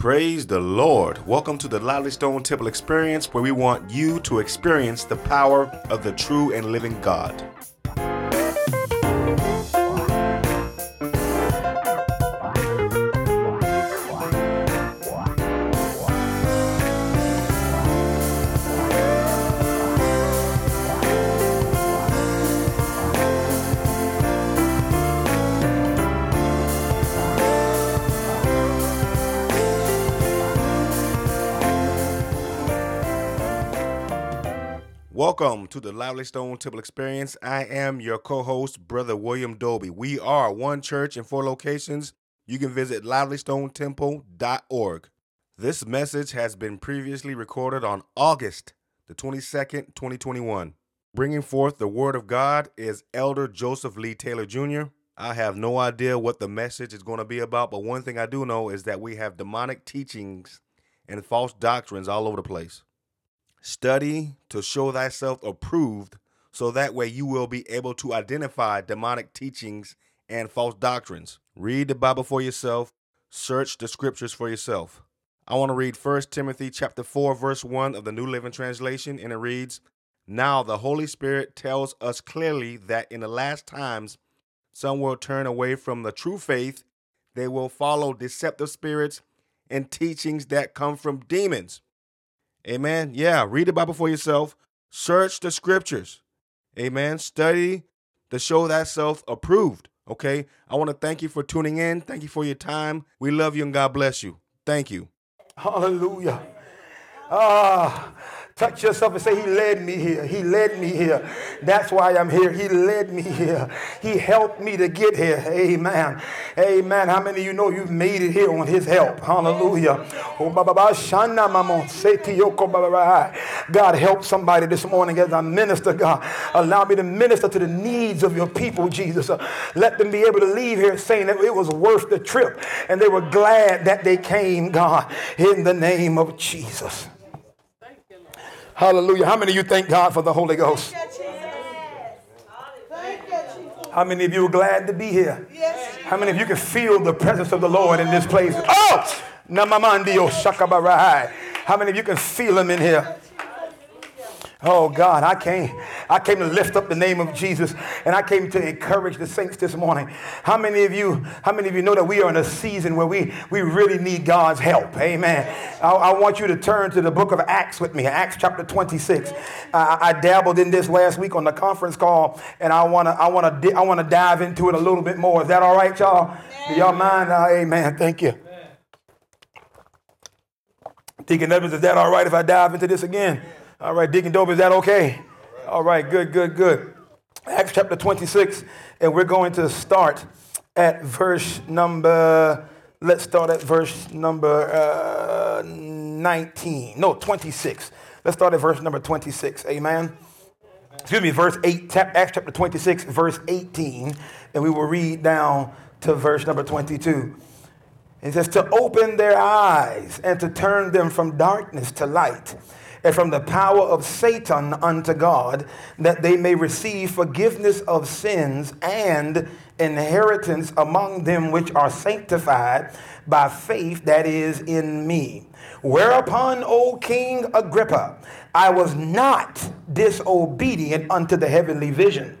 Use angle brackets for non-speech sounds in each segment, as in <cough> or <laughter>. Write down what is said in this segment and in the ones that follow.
Praise the Lord. Welcome to the Lively Stone Temple Experience, where we want you to experience the power of the true and living God. Welcome to the Lively Stone Temple Experience. I am your co host, Brother William Dolby. We are one church in four locations. You can visit livelystonetemple.org. This message has been previously recorded on August the 22nd, 2021. Bringing forth the Word of God is Elder Joseph Lee Taylor Jr. I have no idea what the message is going to be about, but one thing I do know is that we have demonic teachings and false doctrines all over the place. Study to show thyself approved, so that way you will be able to identify demonic teachings and false doctrines. Read the Bible for yourself, search the scriptures for yourself. I want to read 1 Timothy chapter 4 verse 1 of the New Living Translation and it reads, "Now the Holy Spirit tells us clearly that in the last times some will turn away from the true faith, they will follow deceptive spirits and teachings that come from demons." Amen. Yeah, read the Bible for yourself. Search the scriptures. Amen. Study to show that self approved. Okay. I want to thank you for tuning in. Thank you for your time. We love you and God bless you. Thank you. Hallelujah. Ah, touch yourself and say, He led me here. He led me here. That's why I'm here. He led me here. He helped me to get here. Amen. Amen. How many of you know you've made it here on His help? Hallelujah. God, help somebody this morning as I minister, God. Allow me to minister to the needs of your people, Jesus. Let them be able to leave here saying that it was worth the trip and they were glad that they came, God, in the name of Jesus. Hallelujah. How many of you thank God for the Holy Ghost? How many of you are glad to be here? How many of you can feel the presence of the Lord in this place? Oh! Namamandio shakabarai. How many of you can feel him in here? Oh God, I came. I came to lift up the name of Jesus and I came to encourage the saints this morning. How many of you, how many of you know that we are in a season where we, we really need God's help? Amen. I, I want you to turn to the book of Acts with me, Acts chapter 26. Uh, I dabbled in this last week on the conference call and I want to I want to I want to dive into it a little bit more. Is that all right, y'all? Do y'all mind? Uh, amen. Thank you. Deacon Evans, is that all right if I dive into this again? All right, Deacon Dope, is that okay? All right, good, good, good. Acts chapter 26, and we're going to start at verse number, let's start at verse number uh, 19. No, 26. Let's start at verse number 26. Amen. Excuse me, verse 8, Acts chapter 26, verse 18, and we will read down to verse number 22. It says, To open their eyes and to turn them from darkness to light and from the power of Satan unto God, that they may receive forgiveness of sins and inheritance among them which are sanctified by faith that is in me. Whereupon, O King Agrippa, I was not disobedient unto the heavenly vision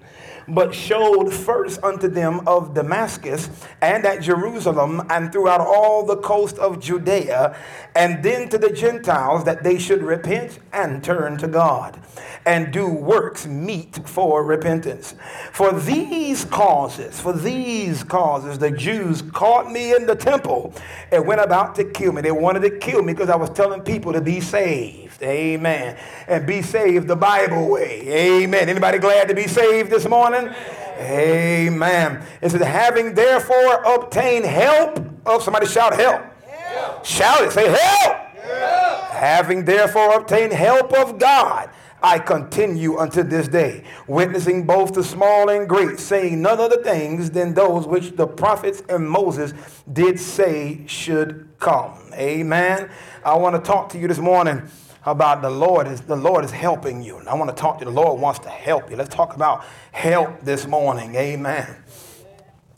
but showed first unto them of Damascus and at Jerusalem and throughout all the coast of Judea, and then to the Gentiles that they should repent and turn to God and do works meet for repentance. For these causes, for these causes, the Jews caught me in the temple and went about to kill me. They wanted to kill me because I was telling people to be saved. Amen. And be saved the Bible way. Amen. Anybody glad to be saved this morning? Amen. It says, having therefore obtained help. Oh, somebody shout help. help. Shout it. Say help. help. Having therefore obtained help of God I continue unto this day, witnessing both the small and great, saying none other things than those which the prophets and Moses did say should come. Amen. I want to talk to you this morning about the Lord is the Lord is helping you. I want to talk to you. The Lord wants to help you. Let's talk about help this morning. Amen.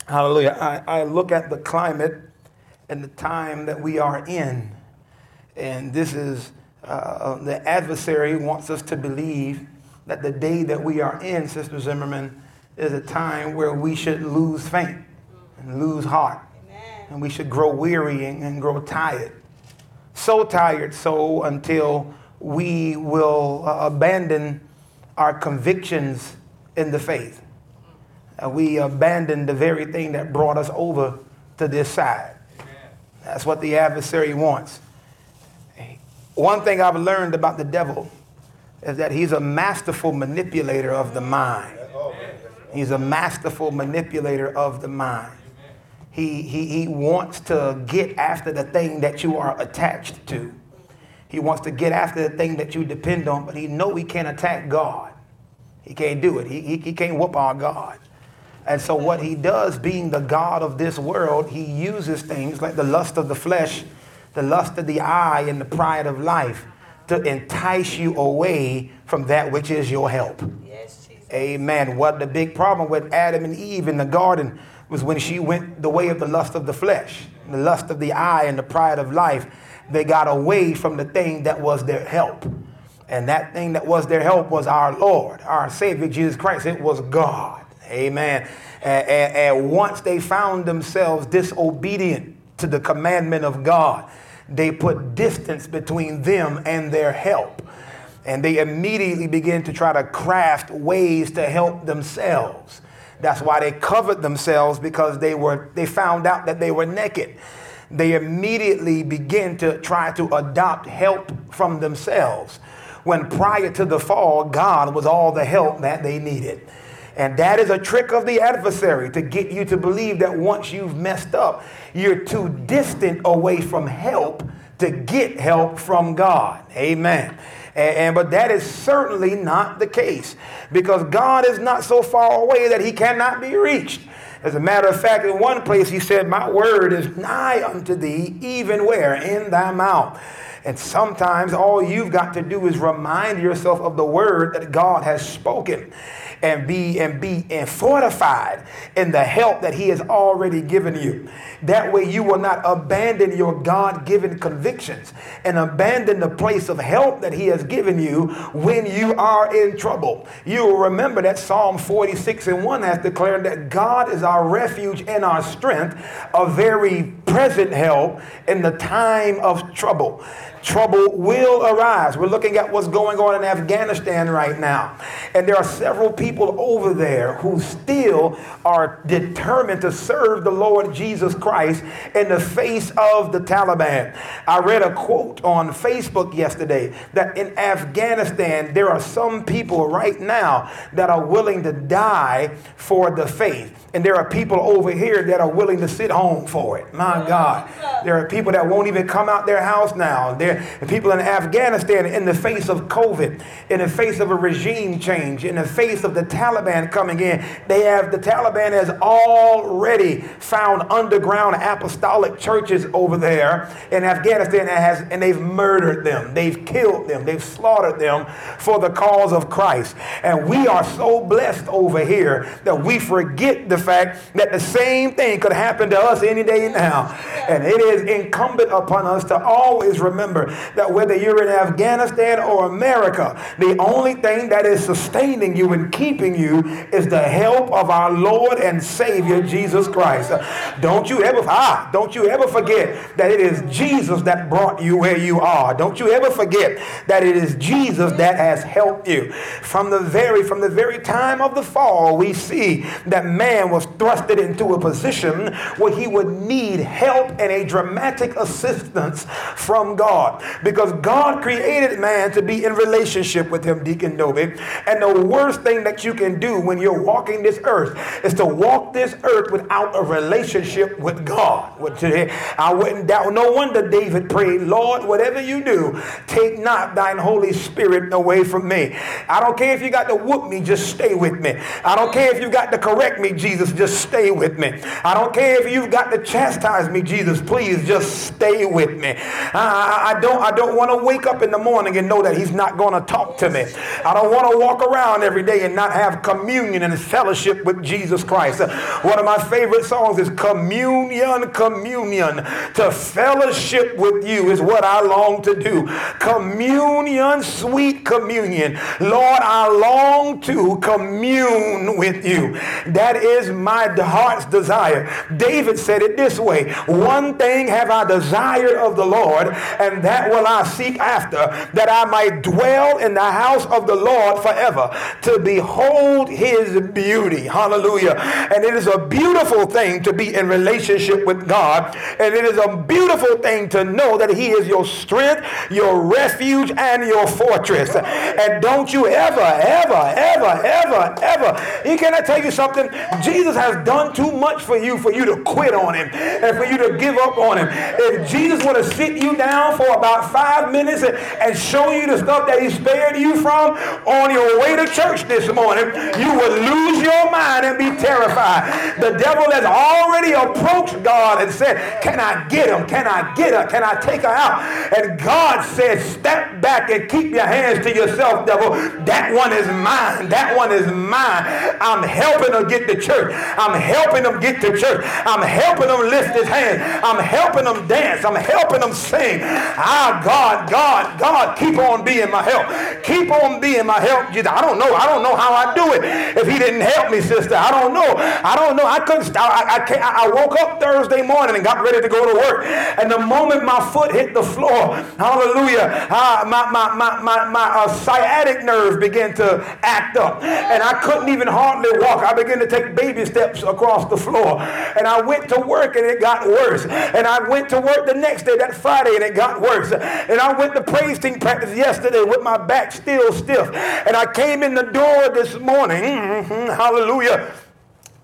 Hallelujah. I, I look at the climate and the time that we are in. And this is uh, the adversary wants us to believe that the day that we are in, Sister Zimmerman, is a time where we should lose faith and lose heart. Amen. And we should grow weary and, and grow tired. So tired, so until we will uh, abandon our convictions in the faith. Uh, we abandon the very thing that brought us over to this side. Amen. That's what the adversary wants. One thing I've learned about the devil is that he's a masterful manipulator of the mind. He's a masterful manipulator of the mind. He, he, he wants to get after the thing that you are attached to. He wants to get after the thing that you depend on, but he know he can't attack God. He can't do it. He, he, he can't whoop our God. And so what he does, being the God of this world, he uses things like the lust of the flesh, the lust of the eye, and the pride of life to entice you away from that which is your help. Yes, Amen. What the big problem with Adam and Eve in the garden was when she went the way of the lust of the flesh, the lust of the eye, and the pride of life. They got away from the thing that was their help. And that thing that was their help was our Lord, our Savior, Jesus Christ. It was God. Amen. And, and, and once they found themselves disobedient to the commandment of God, they put distance between them and their help. And they immediately begin to try to craft ways to help themselves. That's why they covered themselves because they were they found out that they were naked. They immediately begin to try to adopt help from themselves. When prior to the fall, God was all the help that they needed. And that is a trick of the adversary to get you to believe that once you've messed up, you're too distant away from help to get help from God. Amen. And, and, but that is certainly not the case because God is not so far away that he cannot be reached. As a matter of fact, in one place he said, My word is nigh unto thee, even where? In thy mouth. And sometimes all you've got to do is remind yourself of the word that God has spoken and be and be and fortified in the help that he has already given you. That way you will not abandon your God-given convictions and abandon the place of help that he has given you when you are in trouble. You will remember that Psalm 46 and 1 has declared that God is our refuge and our strength, a very present help in the time of trouble trouble will arise. We're looking at what's going on in Afghanistan right now. And there are several people over there who still are determined to serve the Lord Jesus Christ in the face of the Taliban. I read a quote on Facebook yesterday that in Afghanistan, there are some people right now that are willing to die for the faith. And there are people over here that are willing to sit home for it. My God. There are people that won't even come out their house now. There are people in Afghanistan in the face of COVID, in the face of a regime change, in the face of the Taliban coming in. They have, the Taliban has already found underground apostolic churches over there in Afghanistan and, has, and they've murdered them. They've killed them. They've slaughtered them for the cause of Christ. And we are so blessed over here that we forget the fact that the same thing could happen to us any day now. And it is incumbent upon us to always remember that whether you're in Afghanistan or America, the only thing that is sustaining you and keeping you is the help of our Lord and Savior Jesus Christ. Don't you ever ah, don't you ever forget that it is Jesus that brought you where you are. Don't you ever forget that it is Jesus that has helped you. From the very from the very time of the fall, we see that man was thrusted into a position where he would need help and a dramatic assistance from God because God created man to be in relationship with him, Deacon Dobie. And the worst thing that you can do when you're walking this earth is to walk this earth without a relationship with God. I wouldn't doubt. No wonder David prayed, Lord, whatever you do, take not thine Holy Spirit away from me. I don't care if you got to whoop me, just stay with me. I don't care if you got to correct me, Jesus Jesus, just stay with me. I don't care if you've got to chastise me, Jesus, please just stay with me. I, I don't, I don't want to wake up in the morning and know that he's not going to talk to me. I don't want to walk around every day and not have communion and fellowship with Jesus Christ. One of my favorite songs is Communion, Communion. To fellowship with you is what I long to do. Communion, sweet communion. Lord, I long to commune with you. That is my heart's desire. David said it this way One thing have I desired of the Lord, and that will I seek after, that I might dwell in the house of the Lord forever, to behold his beauty. Hallelujah. And it is a beautiful thing to be in relationship with God, and it is a beautiful thing to know that he is your strength, your refuge, and your fortress. And don't you ever, ever, ever, ever, ever. He cannot tell you something. Jesus has done too much for you for you to quit on him and for you to give up on him. If Jesus would have sit you down for about five minutes and, and show you the stuff that he spared you from on your way to church this morning, you would lose your mind and be terrified. The devil has already approached God and said, Can I get him? Can I get her? Can I take her out? And God said, Step back and keep your hands to yourself, devil. That one is mine. That one is mine. I'm helping her get to church. I'm helping them get to church. I'm helping them lift his hands. I'm helping them dance. I'm helping them sing. Ah, God, God, God, keep on being my help. Keep on being my help. I don't know. I don't know how I do it. If he didn't help me, sister, I don't know. I don't know. I couldn't. I, I, I woke up Thursday morning and got ready to go to work. And the moment my foot hit the floor, hallelujah, uh, my, my, my, my, my uh, sciatic nerve began to act up. And I couldn't even hardly walk. I began to take baby steps across the floor. And I went to work and it got worse. And I went to work the next day, that Friday, and it got worse. And I went to praise team practice yesterday with my back still stiff. And I came in the door this morning, mm-hmm, hallelujah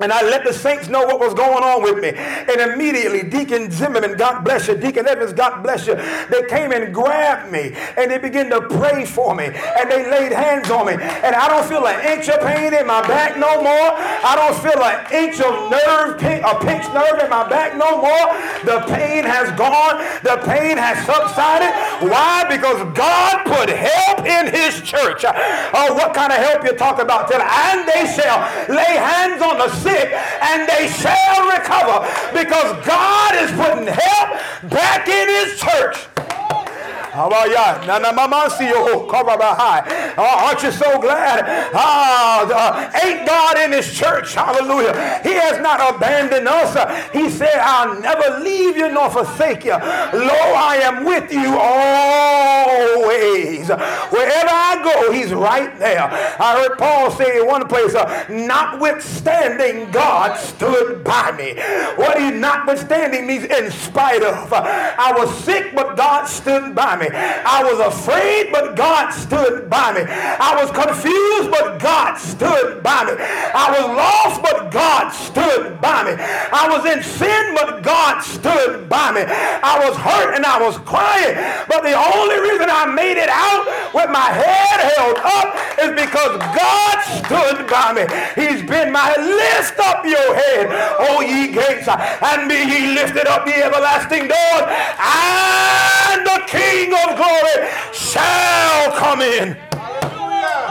and I let the saints know what was going on with me. And immediately, Deacon Zimmerman, God bless you, Deacon Evans, God bless you, they came and grabbed me and they began to pray for me and they laid hands on me. And I don't feel an inch of pain in my back no more. I don't feel an inch of nerve, a pinched nerve in my back no more. The pain has gone, the pain has subsided. Why? Because God put help in his church. Oh, what kind of help you talking about? And they shall lay hands on the sick and they shall recover because God is putting help back in his church. How about y'all? Nanama see yo, call by. Oh, aren't you so glad? Ah, uh, ain't God in his church? Hallelujah. He has not abandoned us. He said, I'll never leave you nor forsake you. Lo, I am with you always. Wherever I go, he's right there. I heard Paul say in one place, uh, notwithstanding, God stood by me. What he notwithstanding means in spite of. I was sick, but God stood by me. I was afraid, but God stood by me. I was confused, but God stood by me. I was lost, but God stood by me. I was in sin, but God stood by me. I was hurt and I was crying, but the only reason I made it out with my head held up is because God stood by me. He's been my lift up your head, O ye gates, and be ye lifted up the everlasting doors, and the King of glory shall come in.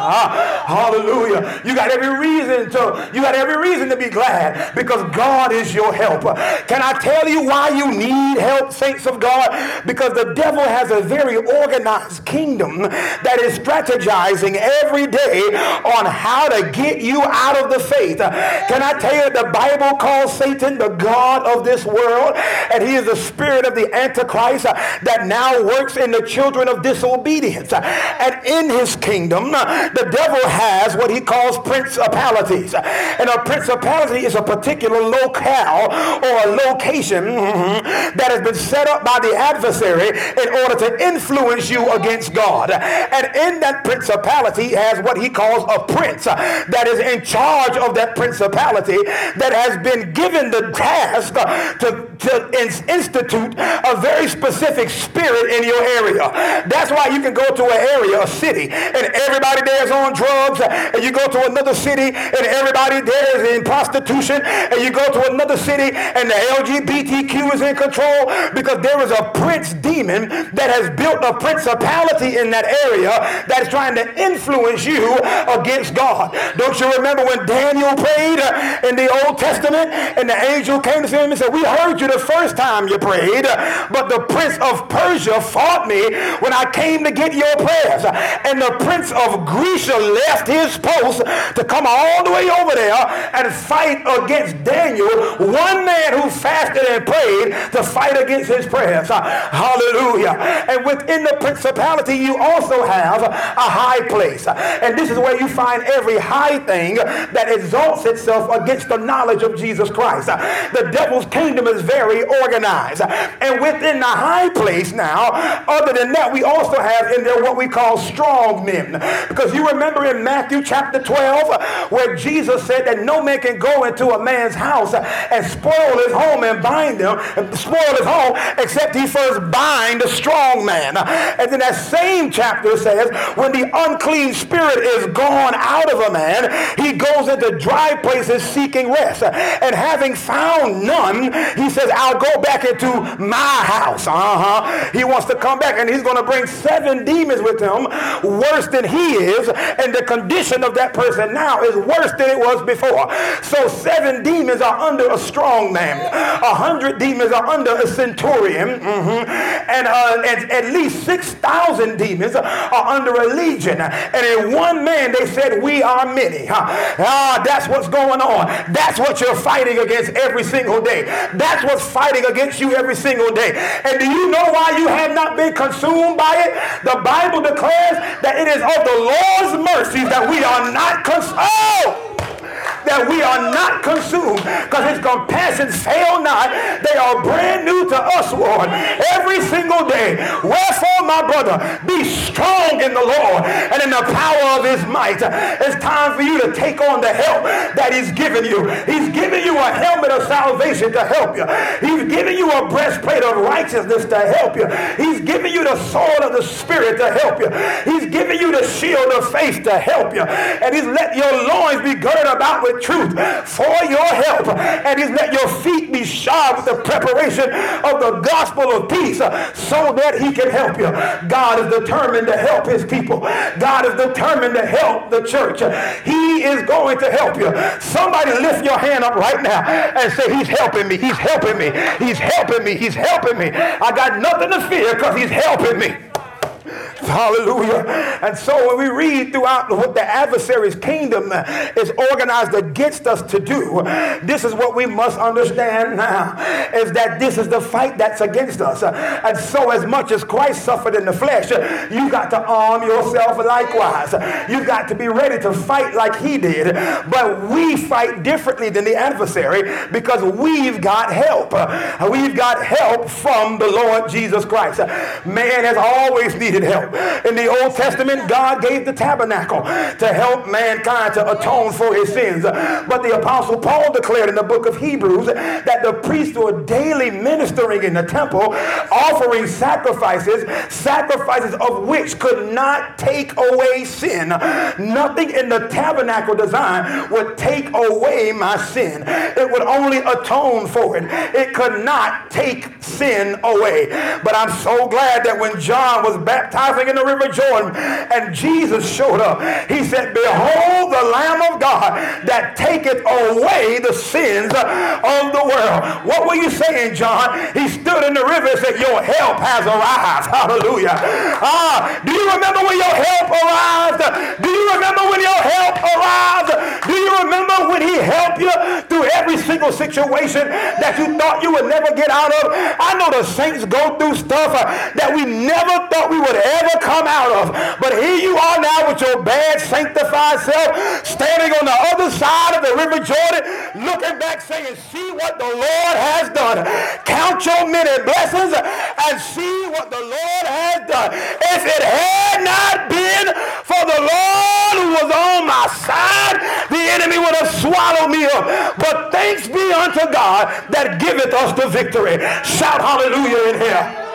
Ah, <laughs> hallelujah. You got every reason to you got every reason to be glad because God is your helper. Can I tell you why you need help, saints of God? Because the devil has a very organized kingdom that is strategizing every day on how to get you out of the faith. Can I tell you the Bible calls Satan the God of this world and he is the spirit of the Antichrist that now works in the children of disobedience. And in his kingdom, the devil has what he calls principalities. And a principality is a particular locale or a location mm-hmm, that has been set up by the adversary in order to influence you against God. And in that principality has what he calls a prince that is in charge of that principality that has been given the task to to institute a very specific spirit in your area. That's why you can go to an area, a city, and everybody there is on drugs, and you go to another city, and everybody there is in prostitution, and you go to another city, and the LGBTQ is in control because there is a prince demon that has built a principality in that area that is trying to influence you against God. Don't you remember when Daniel prayed in the Old Testament and the angel came to him and said, We heard you the first time you prayed, but the prince of Persia fought me when I came to get your prayers. And the prince of Grecia left his post to come all the way over there and fight against Daniel, one man who fasted and prayed to fight against his prayers. Hallelujah. And within the principality, you also have a high place. And this is where you find every high thing that exalts itself against the knowledge of Jesus Christ. The devil's kingdom is very organized. And within the high place now, other than that, we also have in there what we call strong men. Because you remember in Matthew chapter 12, where Jesus said that no man can go into a man's house and spoil his home and bind him, and spoil his home, except he first bind the strong man. And then that same chapter says, when the unclean spirit is gone out of a man, he goes into dry places seeking rest. And having found none, he says, I'll go back into my house. Uh-huh. He wants to come back and he's going to bring seven demons with him, worse than he is. And the condition of that person now is worse than it was before. So seven demons are under a strong man. A hundred demons are under a centurion. Mm-hmm. And, uh, at least 6,000 demons are under a legion. And in one man, they said, we are many. Huh? Ah, that's what's going on. That's what you're fighting against every single day. That's fighting against you every single day. And do you know why you have not been consumed by it? The Bible declares that it is of the Lord's mercies that we are not consumed. Oh! That we are not consumed because his compassions fail not. They are brand new to us, Lord, every single day. Wherefore, my brother, be strong in the Lord and in the power of his might. It's time for you to take on the help that he's given you. He's given you a helmet of salvation to help you. He's given you a breastplate of righteousness to help you. He's given you the sword of the Spirit to help you. He's given you the shield of faith to help you. And he's let your loins be girded about with truth for your help. And he's let your feet be shod with the preparation of the gospel of peace so that he can help you. God is determined to help his people. God is determined to help the church. He is going to help you. Somebody lift your hand up right now and say, he's helping me. He's helping me. He's helping me. He's helping me. I got nothing to fear because he's helping me. <laughs> Hallelujah. And so when we read throughout what the adversary's kingdom uh, is organized against us to do, this is what we must understand now is that this is the fight that's against us. And so as much as Christ suffered in the flesh, you got to arm yourself likewise. You got to be ready to fight like he did. But we fight differently than the adversary because we've got help. We've got help from the Lord Jesus Christ. Man has always needed help. In the Old Testament, God gave the tabernacle to help mankind to atone for his sins. But the Apostle Paul declared in the book of Hebrews that the priests were daily ministering in the temple, offering sacrifices, sacrifices of which could not take away sin. Nothing in the tabernacle design would take away my sin. It would only atone for it. It could not take sin away. But I'm so glad that when John was baptizing in the river Jordan and Jesus showed up. He said, Behold the Lamb of God that taketh away the sins of the world. What were you saying, John? He stood in the river and said, Your help has arrived. <laughs> Hallelujah. Ah, do you remember when your help arrived? Do you remember when your help arrived? Do you remember when he helped you through every single situation that you thought you would never get out of? I know the saints go through stuff uh, that we never thought we would ever come out of. But here you are now with your bad sanctified self standing on the other side of the river Jordan looking back saying, see what the Lord has done. Count your many blessings and see what the Lord has done. If it had not been for the Lord who was on my side, the enemy would have swallowed me up. But thanks be unto God that giveth us the victory. Shout hallelujah in here.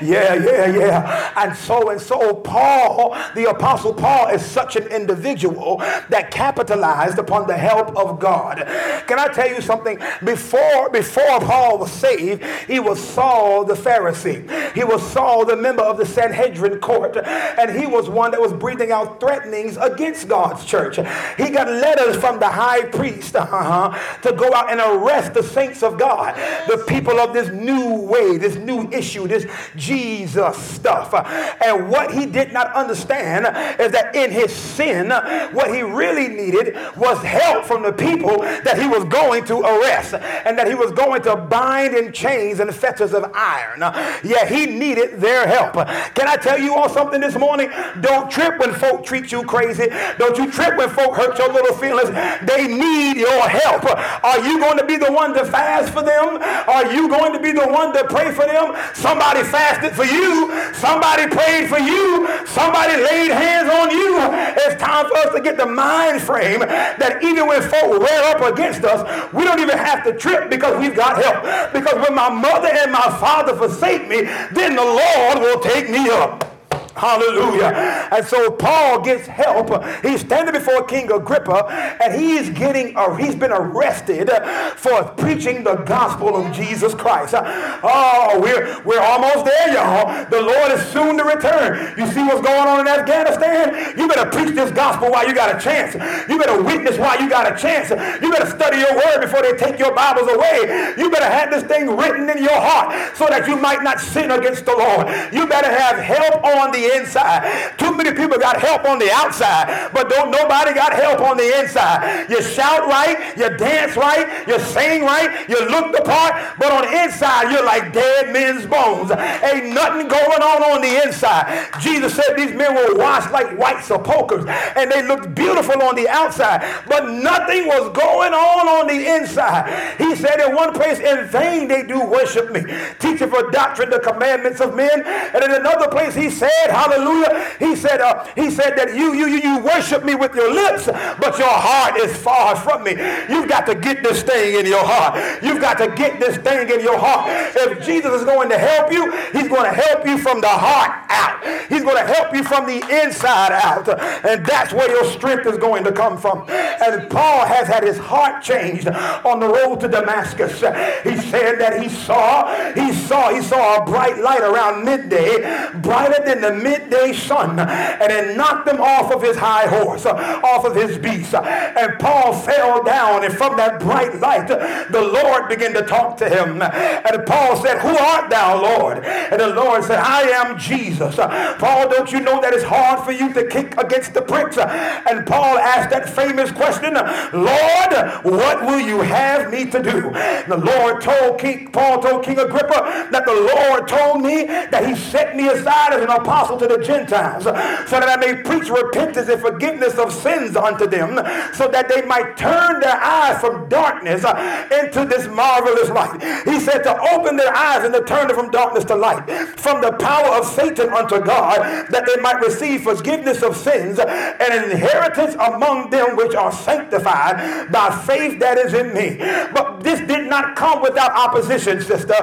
Yeah, yeah, yeah. And so and so, Paul, the Apostle Paul, is such an individual that capitalized upon the help of God. Can I tell you something? Before, before Paul was saved, he was Saul the Pharisee. He was Saul, the member of the Sanhedrin court. And he was one that was breathing out threatenings against God's church. He got letters from the high priest uh-huh, to go out and arrest the saints of God, the people of this new way, this new issue, this Jesus stuff. And what he did not understand is that in his sin, what he really needed was help from the people that he was going to arrest and that he was going to bind in chains and fetters of iron. Yeah, he needed their help. Can I tell you all something this morning? Don't trip when folk treat you crazy. Don't you trip when folk hurt your little feelings. They need your help. Are you going to be the one to fast for them? Are you going to be the one to pray for them? Somebody fasted for you. Somebody prayed for you. Somebody laid hands on you. It's time for us to get the mind frame that even when folk rear up against us, we don't even have to trip because we've got help. Because when my mother and my father forsake me, then the Lord will take me up. Hallelujah. And so Paul gets help. He's standing before King Agrippa and he's getting, uh, he's been arrested for preaching the gospel of Jesus Christ. Oh, we're, we're almost there, y'all. The Lord is soon to return. You see what's going on in Afghanistan? You better preach this gospel while you got a chance. You better witness while you got a chance. You better study your word before they take your Bibles away. You better have this thing written in your heart so that you might not sin against the Lord. You better have help on the inside. Too many people got help on the outside, but don't nobody got help on the inside. You shout right, you dance right, you sing right, you look the part, but on the inside you're like dead men's bones. Ain't nothing going on on the inside. Jesus said these men were washed like white sepulchres, and they looked beautiful on the outside, but nothing was going on on the inside. He said in one place, in vain they do worship me, teaching for doctrine the commandments of men, and in another place he said, Hallelujah. He said, uh, he said that you, you, you, worship me with your lips, but your heart is far from me. You've got to get this thing in your heart. You've got to get this thing in your heart. If Jesus is going to help you, he's going to help you from the heart out. He's going to help you from the inside out. And that's where your strength is going to come from. And Paul has had his heart changed on the road to Damascus. He said that he saw, he saw, he saw a bright light around midday, brighter than the midday sun and it knocked him off of his high horse, off of his beast. And Paul fell down, and from that bright light, the Lord began to talk to him. And Paul said, Who art thou, Lord? And the Lord said, I am Jesus. Paul, don't you know that it's hard for you to kick against the pricks? And Paul asked that famous question, Lord, what will you have me to do? The Lord told King, Paul told King Agrippa that the Lord told me that he set me aside as an apostle to the Gentiles, so that I may preach repentance and forgiveness of sins unto them, so that they might turn their eyes from darkness into this marvelous light. He said to open their eyes and to turn them from darkness to light, from the power of Satan unto God, that they might receive forgiveness of sins and an inheritance among them which are sanctified by faith that is in me. But this did not come without opposition, sister.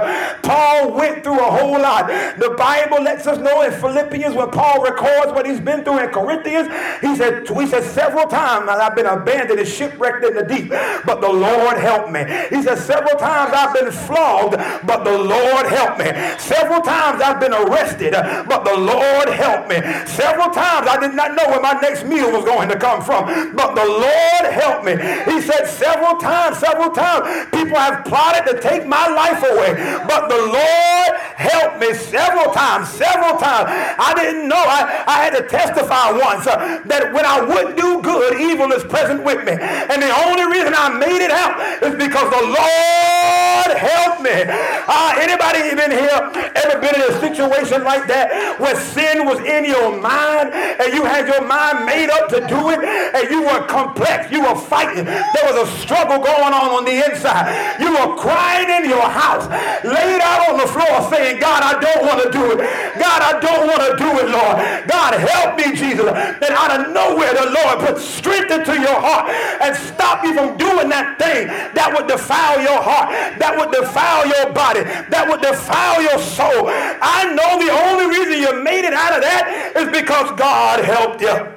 Paul went through a whole lot. The Bible lets us know in Philippians when Paul records what he's been through in Corinthians, he said, he said several times I've been abandoned and shipwrecked in the deep, but the Lord helped me. He said several times I've been flogged, but the Lord helped me. Several times I've been arrested, but the Lord helped me. Several times I did not know where my next meal was going to come from, but the Lord helped me. He said several times, several times, people have plotted to take my life away, but the Lord helped me several times, several times. I didn't know. I, I had to testify once uh, that when I would do good, evil is present with me. And the only reason I made it out is because the Lord helped me. Uh, anybody even here ever been in a situation like that where sin was in your mind and you had your mind made up to do it and you were complex, you were fighting. There was a struggle going on on the inside. You were crying in your house, laid out on the floor saying, God, I don't want to do it. God, I don't want to do it, Lord. God, help me, Jesus. that out of nowhere, the Lord put strength into your heart and stop you from doing that thing that would defile your heart, that would defile your body, that would defile your soul. I know the only reason you made it out of that is because God helped you.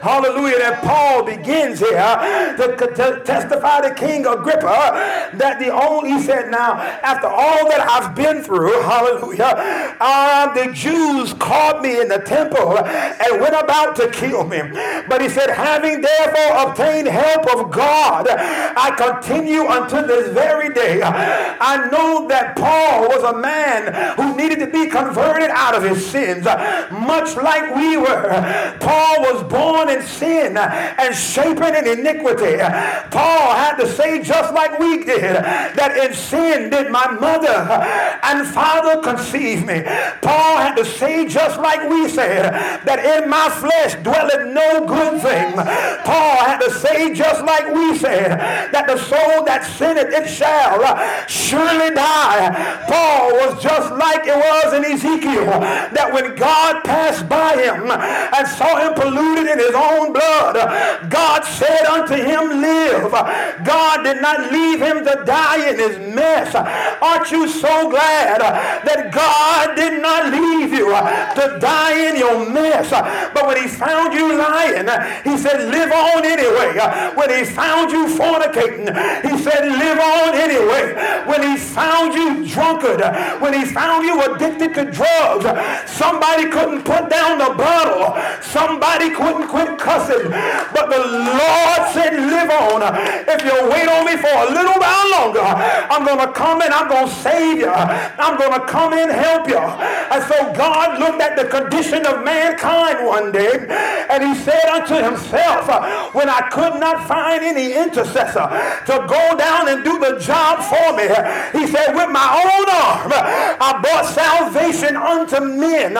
Hallelujah. That Paul begins here to, to testify to King Agrippa that the only, he said, now, after all that I've been through, hallelujah, uh, the Jews caught me in the temple and went about to kill me. But he said, having therefore obtained help of God, I continue unto this very day. I know that Paul was a man who needed to be converted out of his sins, much like we were. Paul was born in sin and shapen in iniquity. Paul had to say just like we did that in sin did my mother and father conceive me. Paul had to say just like we said that in my flesh dwelleth no good thing. Paul had to say just like we said that the soul that sinneth it shall surely die. Paul was just like it was in Ezekiel that when God passed by him and saw him polluted in his own blood. God said unto him, live. God did not leave him to die in his mess. Aren't you so glad that God did not Uh, to die in your mess? Uh, but when he found you lying, uh, he said, live on anyway. When he found you fornicating, he said, live on anyway. When he found you drunkard, when he found you addicted to drugs, somebody couldn't put down the bottle. Somebody couldn't quit cussing. But the Lord said, live on. If you wait on me for a little while longer, I'm going to come and I'm going to save you. I'm going to come and help you. And so God looked at the condition of mankind one day and he said unto himself, when I could not find any intercessor to go down and do the job for me, he said, with my own arm, I brought salvation unto men.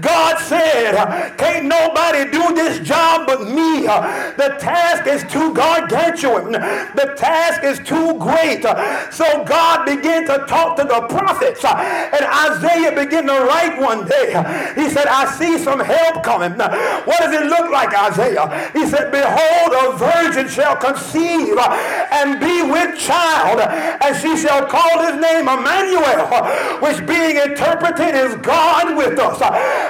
God said, can't nobody do this job but me. The task is too gargantuan. The task is too great. So God began to talk to the prophets. And Isaiah began to write one day. He said, I see some help coming. Now, What does it look like, Isaiah? He said, Behold, a virgin shall conceive and be with child, and she shall call his name Emmanuel, which being interpreted is God with us.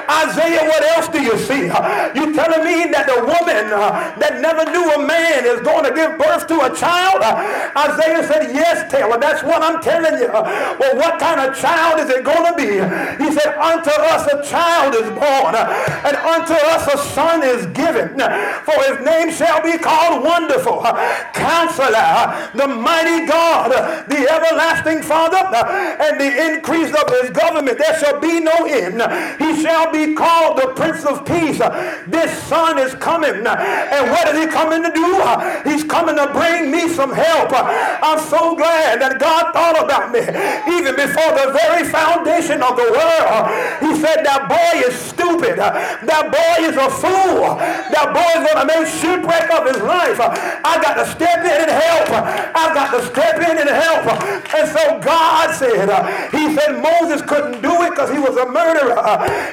Isaiah, what else do you see? You telling me that the woman uh, that never knew a man is going to give birth to a child? Isaiah said, yes, Taylor, that's what I'm telling you. Well, what kind of child is it going to be? He said, unto us a child is born, and unto us a son is given. For his name shall be called Wonderful, Counselor, the Mighty God, the Everlasting Father, and the increase of his government. There shall be no end. He shall be called the Prince of Peace. This son is coming and what is he coming to do? He's coming to bring me some help. I'm so glad that God thought about me. Even before the very foundation of the world, he said that boy is stupid. That boy is a fool. That boy is going to make shipwreck of his life. I got to step in and help. I've got to step in and help. And so God said, he said Moses couldn't do it because he was a murderer.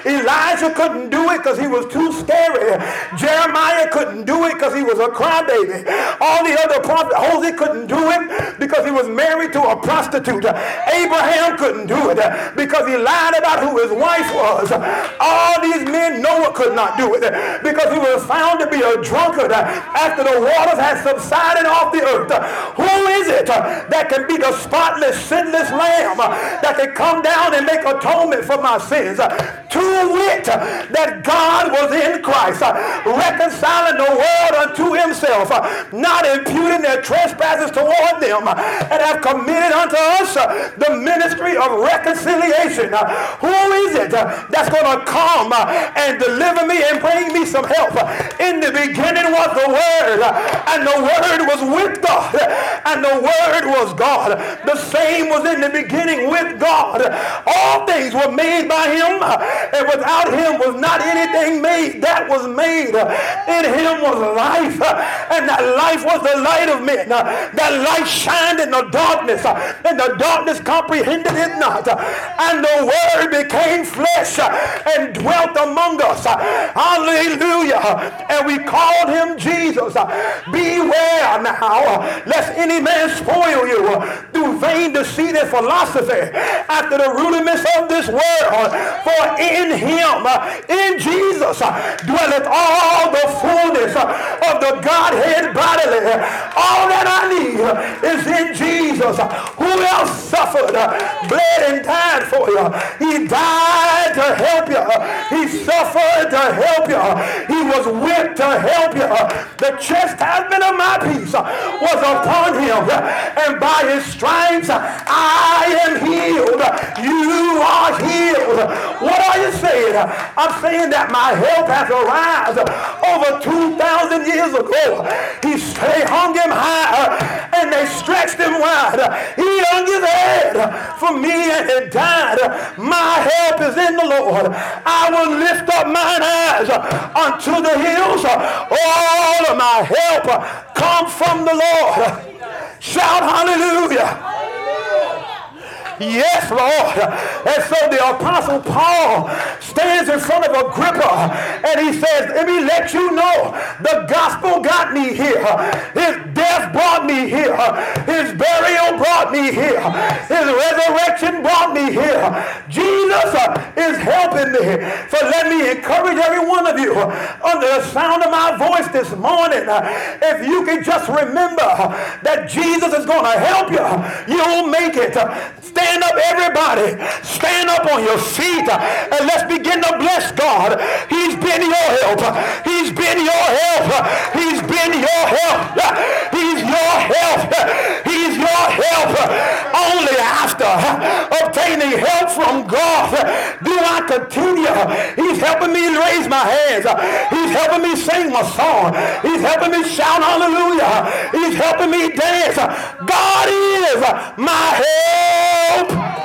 Elijah couldn't do it because he was too scary. Jeremiah couldn't do it because he was a crybaby. All the other prophets, Hosea couldn't do it because he was married to a prostitute. Abraham couldn't do it because he lied about who his wife was. All these men, Noah could not do it because he was found to be a drunkard after the waters had subsided off the earth. Who is it that can be the spotless, sinless lamb that can come down and make atonement for my sins? to that God was in Christ, uh, reconciling the world unto himself, uh, not imputing their trespasses toward them, uh, and have committed unto us the ministry of reconciliation. Who is it that's going to come and deliver me and bring me some help? In the beginning was the Word, and the Word was with God, and the Word was God. The same was in the beginning with God. All things were made by him, and without him was not anything made that was made. In him was life, and that life was the light of men. That light shined in the darkness, and the darkness comprehended it not. And the word became dwelt among us. Hallelujah. And we called him Jesus. Beware now, lest any man spoil you through vain deceit and philosophy after the rudiments of this world. For in him, in Jesus, dwelleth all the fullness of the Godhead bodily. All that I need is in Jesus. Who else suffered, bled, and died for you? He died to help you. He suffered to help you. He was whipped to help you. The chastisement of my peace was upon him. And by his stripes I am healed. You are healed. What are you saying? I'm saying that my help has arrived over 2,000 years ago. He they hung him high and they stretched him wide. He hung his head for me and died. My help is in the Lord. I will lift up mine eyes unto the hills. All of my help come from the Lord. Shout hallelujah. Yes, Lord. And so the Apostle Paul stands in front of Agrippa and he says, Let me let you know the gospel got me here. His death brought me here. His burial brought me here. His resurrection brought me here. Jesus is helping me. So let me encourage every one of you under the sound of my voice this morning. If you can just remember that Jesus is going to help you, you'll make it. Stand Stand up, everybody. Stand up on your feet uh, and let's begin to bless God. He's been your help. He's been your help. He's been your help. He's your help. He's your help. Only after obtaining help from God do I continue. He's helping me raise my hands. He's helping me sing my song. He's helping me shout hallelujah. He's helping me dance. God is my help help.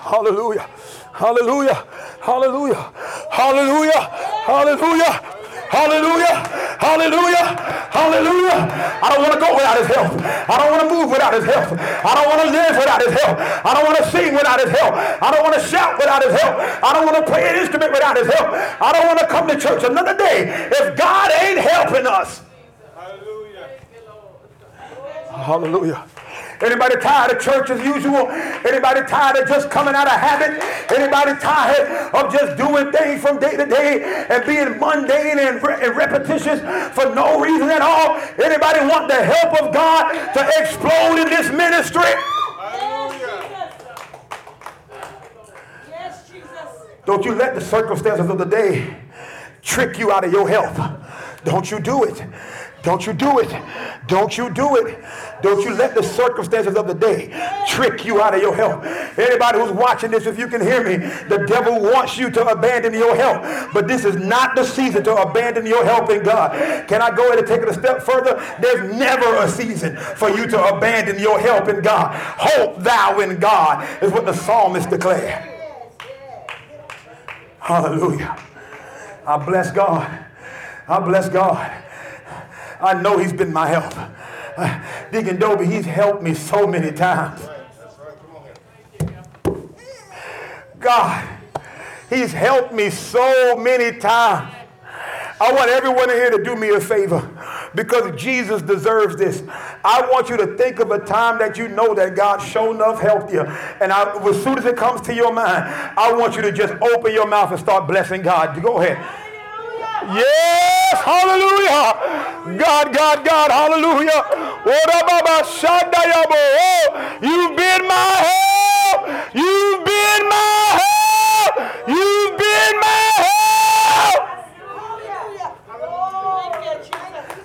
Hallelujah. Hallelujah. Hallelujah. Hallelujah. Hallelujah. Hallelujah. Hallelujah. Hallelujah. I don't want to go without his help. I don't want to move without his help. I don't want to live without his help. I don't want to sing without his help. I don't want to shout without his help. I don't want to play an instrument without his help. I don't want to come to church another day if God ain't helping us. Hallelujah. Hallelujah. Anybody tired of church as usual? Anybody tired of just coming out of habit? Anybody tired of just doing things from day to day and being mundane and, re- and repetitious for no reason at all? Anybody want the help of God to explode in this ministry? Yes, Jesus. Don't you let the circumstances of the day trick you out of your help. Don't you do it. Don't you do it. Don't you do it. Don't you let the circumstances of the day trick you out of your help. Anybody who's watching this, if you can hear me, the devil wants you to abandon your help. But this is not the season to abandon your help in God. Can I go ahead and take it a step further? There's never a season for you to abandon your help in God. Hope thou in God is what the psalmist declared. Hallelujah. I bless God. I bless God. I know he's been my help. Uh, Deacon Dobie, he's helped me so many times. God, he's helped me so many times. I want everyone in here to do me a favor because Jesus deserves this. I want you to think of a time that you know that God showed enough helped you. And I, as soon as it comes to your mind, I want you to just open your mouth and start blessing God. Go ahead. Yes, hallelujah. God, God, God, hallelujah. Oh, oh, you've been my help. You've been my help. You've been my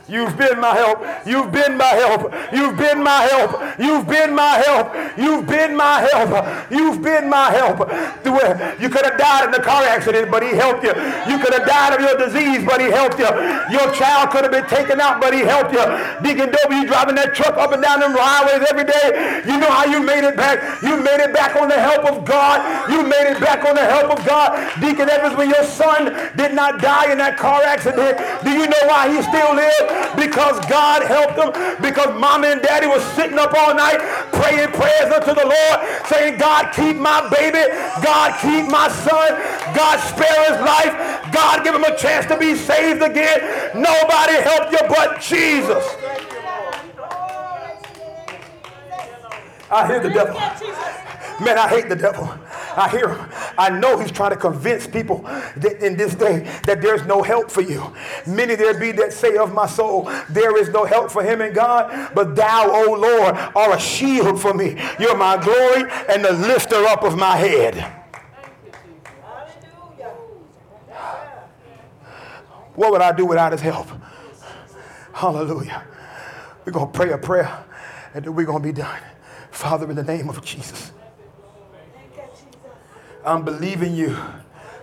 help. You've been my help. You've been my help. You've been my help. You've been my help. You've been my help. You could have died in the car accident, but he helped you. You could have died of your disease, but he helped you. Your child could have been taken out, but he helped you. Deacon you driving that truck up and down them highways every day. You know how you made it back. You made it back on the help of God. You made it back on the help of God. Deacon Evans, when your son did not die in that car accident, do you know why he still lived? Because God helped him. Because mom and daddy was sitting up all night praying prayers unto the Lord, saying, God, keep my baby. God, keep my son. God, spare his life. God, give him a chance to be saved again. Nobody helped you but Jesus. I hear the devil. Man, I hate the devil. I hear him. I know he's trying to convince people that in this day that there's no help for you. Many there be that say of my soul, there is no help for him in God, but thou, O Lord, are a shield for me. You're my glory and the lifter up of my head. What would I do without his help? Hallelujah. We're going to pray a prayer and then we're going to be done. Father, in the name of Jesus, I'm believing you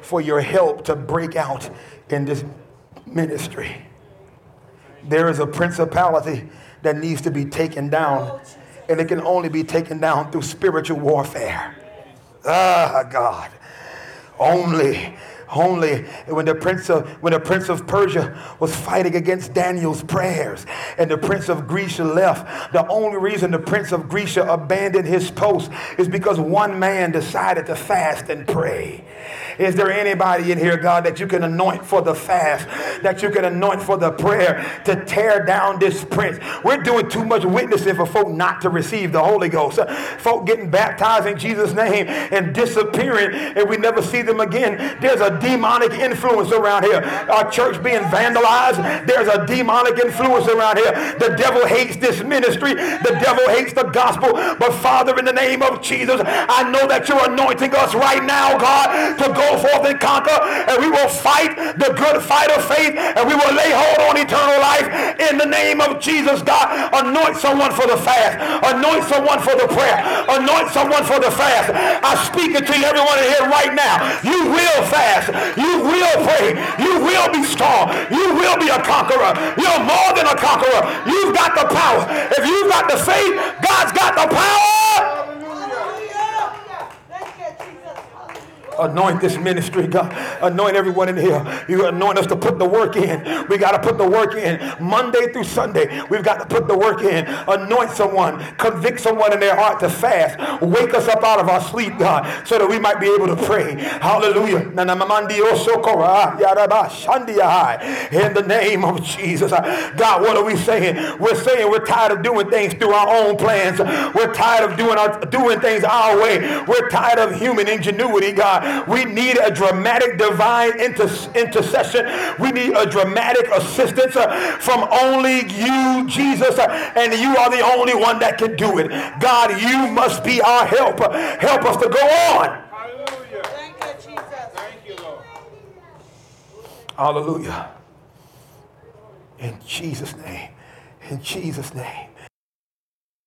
for your help to break out in this ministry. There is a principality that needs to be taken down, and it can only be taken down through spiritual warfare. Ah, God. Only only when the prince of when the prince of Persia was fighting against Daniel's prayers and the prince of Grecia left. The only reason the prince of Grecia abandoned his post is because one man decided to fast and pray. Is there anybody in here, God, that you can anoint for the fast, that you can anoint for the prayer to tear down this prince? We're doing too much witnessing for folk not to receive the Holy Ghost. Folk getting baptized in Jesus' name and disappearing, and we never see them again. There's a demonic influence around here. Our church being vandalized, there's a demonic influence around here. The devil hates this ministry, the devil hates the gospel. But Father, in the name of Jesus, I know that you're anointing us right now, God, to go forth and conquer, and we will fight the good fight of faith, and we will lay hold on eternal life in the name of Jesus, God. Anoint someone for the fast, anoint someone for the prayer, anoint someone for the fast. I speak it to everyone in here right now. You will fast, you will pray, you will be strong, you will be a conqueror. You're more than a conqueror. You've got the power. If you've got the faith, God's got the power. Anoint this ministry, God. Anoint everyone in here. You anoint us to put the work in. We got to put the work in. Monday through Sunday, we've got to put the work in. Anoint someone. Convict someone in their heart to fast. Wake us up out of our sleep, God, so that we might be able to pray. Hallelujah. In the name of Jesus. Uh, God, what are we saying? We're saying we're tired of doing things through our own plans. We're tired of doing, our, doing things our way. We're tired of human ingenuity, God. We need a dramatic divine inter- intercession. We need a dramatic assistance uh, from only you, Jesus, uh, and you are the only one that can do it. God, you must be our help. Help us to go on. Hallelujah. Thank you, Jesus. Thank you, Lord. Hallelujah. In Jesus' name. In Jesus' name.